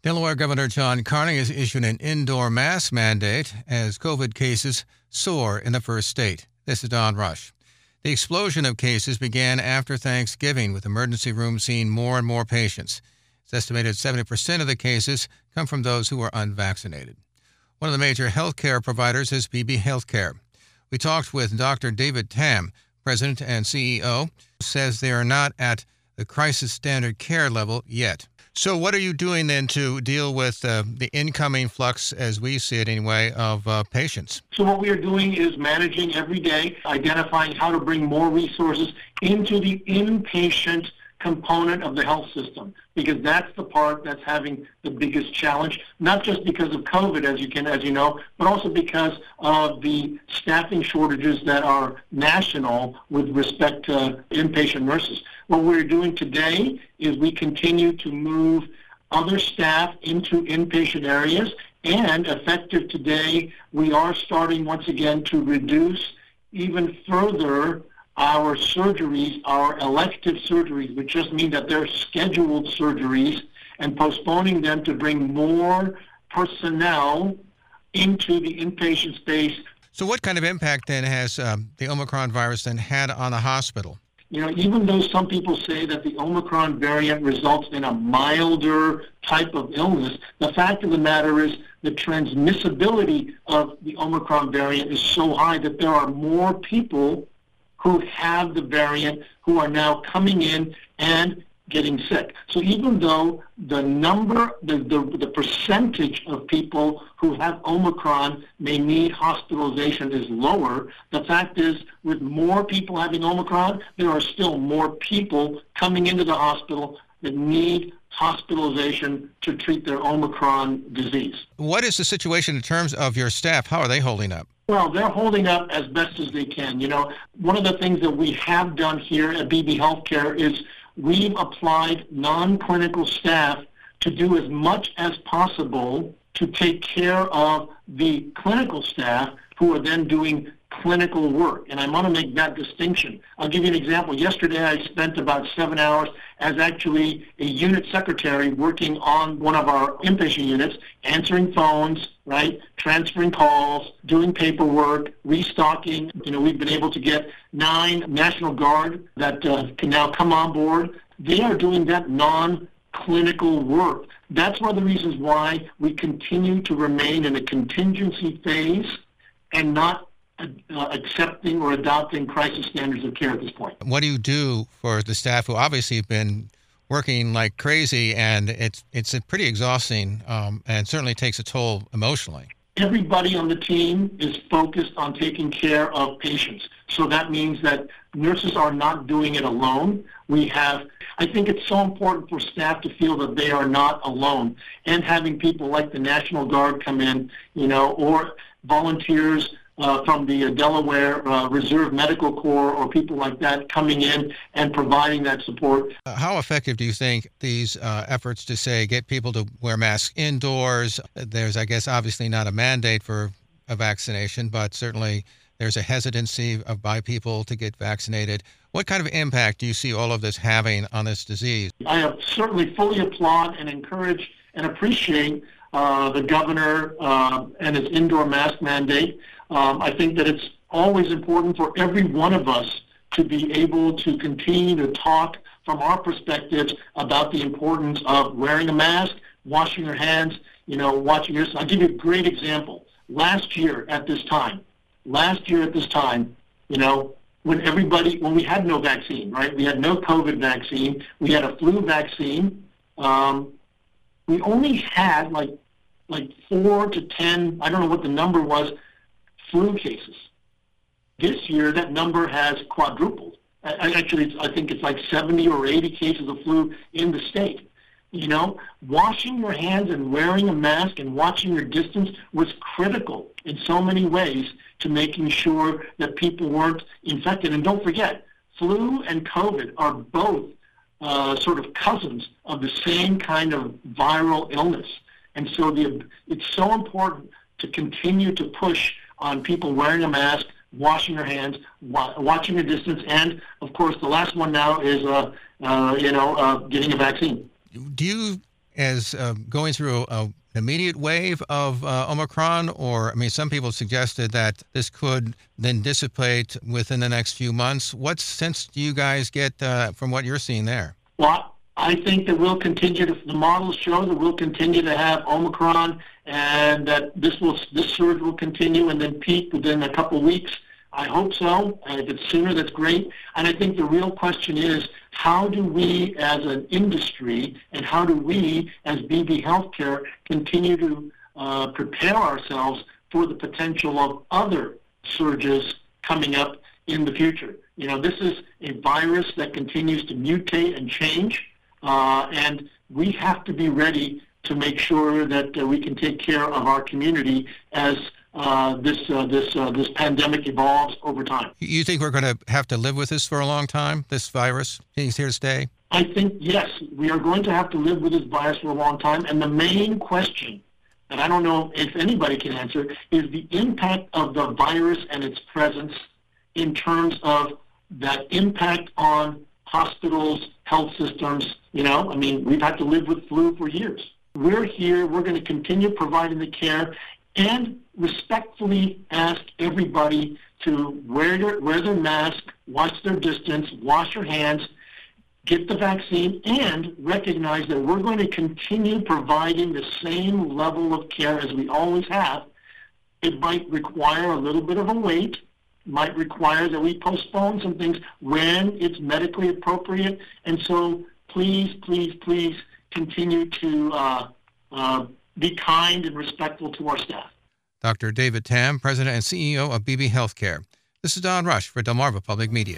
Delaware Governor John Carney has issued an indoor mask mandate as COVID cases soar in the first state. This is Don Rush. The explosion of cases began after Thanksgiving, with emergency rooms seeing more and more patients. It's estimated 70% of the cases come from those who are unvaccinated. One of the major healthcare providers is Beebe Healthcare. We talked with Dr. David Tam, president and CEO, says they are not at the crisis standard care level yet. So, what are you doing then to deal with uh, the incoming flux, as we see it anyway, of uh, patients? So, what we are doing is managing every day, identifying how to bring more resources into the inpatient component of the health system because that's the part that's having the biggest challenge not just because of covid as you can as you know but also because of the staffing shortages that are national with respect to inpatient nurses. What we're doing today is we continue to move other staff into inpatient areas, and effective today, we are starting once again to reduce even further our surgeries, our elective surgeries, which just mean that they're scheduled surgeries, and postponing them to bring more personnel into the inpatient space. So, what kind of impact then has um, the Omicron virus then had on the hospital? you know, even though some people say that the Omicron variant results in a milder type of illness, the fact of the matter is the transmissibility of the Omicron variant is so high that there are more people who have the variant who are now coming in and getting sick. So even though the number, the, the, the percentage of people who have Omicron may need hospitalization is lower, the fact is with more people having Omicron, there are still more people coming into the hospital that need hospitalization to treat their Omicron disease. What is the situation in terms of your staff? How are they holding up? Well, they're holding up as best as they can. You know, one of the things that we have done here at Beebe Healthcare is we've applied non-clinical staff to do as much as possible to take care of the clinical staff who are then doing clinical work. And I want to make that distinction. I'll give you an example. Yesterday I spent about seven hours as actually a unit secretary working on one of our inpatient units, answering phones, right, transferring calls, doing paperwork, restocking. You know, we've been able to get nine National Guard that uh, can now come on board. They are doing that non-clinical work. That's one of the reasons why we continue to remain in a contingency phase and not accepting or adopting crisis standards of care at this point. What do you do for the staff who obviously have been working like crazy, and it's it's pretty exhausting, um, and certainly takes a toll emotionally? Everybody on the team is focused on taking care of patients. So that means that nurses are not doing it alone. We have, I think it's so important for staff to feel that they are not alone and having people like the National Guard come in, you know, or volunteers uh, from the uh, Delaware uh, Reserve Medical Corps or people like that coming in and providing that support. Uh, how effective do you think these uh, efforts to say get people to wear masks indoors? There's, I guess, obviously not a mandate for a vaccination, but certainly there's a hesitancy of by people to get vaccinated. What kind of impact do you see all of this having on this disease? I certainly fully applaud and encourage and appreciate uh, the governor uh, and his indoor mask mandate. Um, I think that it's always important for every one of us to be able to continue to talk from our perspectives about the importance of wearing a mask, washing your hands, you know, watching your. I'll give you a great example. Last year at this time, last year at this time, you know, when everybody, when we had no vaccine, right? We had no COVID vaccine. We had a flu vaccine. Um, we only had like like four to ten. I don't know what the number was flu cases. This year, that number has quadrupled. Actually, I think it's like 70 or 80 cases of flu in the state. You know, washing your hands and wearing a mask and watching your distance was critical in so many ways to making sure that people weren't infected. And don't forget, flu and COVID are both uh, sort of cousins of the same kind of viral illness. And so the, it's so important to continue to push on people wearing a mask, washing their hands, wa- watching the distance, and of course the last one now is uh, uh, you know uh, getting a vaccine. Do you as uh, going through a, an immediate wave of uh, Omicron, or I mean, some people suggested that this could then dissipate within the next few months. What sense do you guys get uh, from what you're seeing there? Well, I think that we'll continue to, the models show that we'll continue to have Omicron and that this will, this surge will continue and then peak within a couple weeks. I hope so. And if it's sooner, that's great. And I think the real question is, how do we as an industry and how do we as Beebe Healthcare continue to uh, prepare ourselves for the potential of other surges coming up in the future? You know, this is a virus that continues to mutate and change. Uh, and we have to be ready to make sure that uh, we can take care of our community as uh, this uh, this uh, this pandemic evolves over time. You think we're going to have to live with this for a long time? This virus is here to stay. I think yes, we are going to have to live with this virus for a long time. And the main question that I don't know if anybody can answer is the impact of the virus and its presence in terms of that impact on hospitals, health systems. You know, I mean, we've had to live with flu for years. We're here. We're going to continue providing the care and respectfully ask everybody to wear their, wear their mask, watch their distance, wash your hands, get the vaccine, and recognize that we're going to continue providing the same level of care as we always have. It might require a little bit of a wait, might require that we postpone some things when it's medically appropriate. And so please, please, please continue to uh, uh, be kind and respectful to our staff. Dr. David Tam, President and CEO of Beebe Healthcare. This is Don Rush for Delmarva Public Media.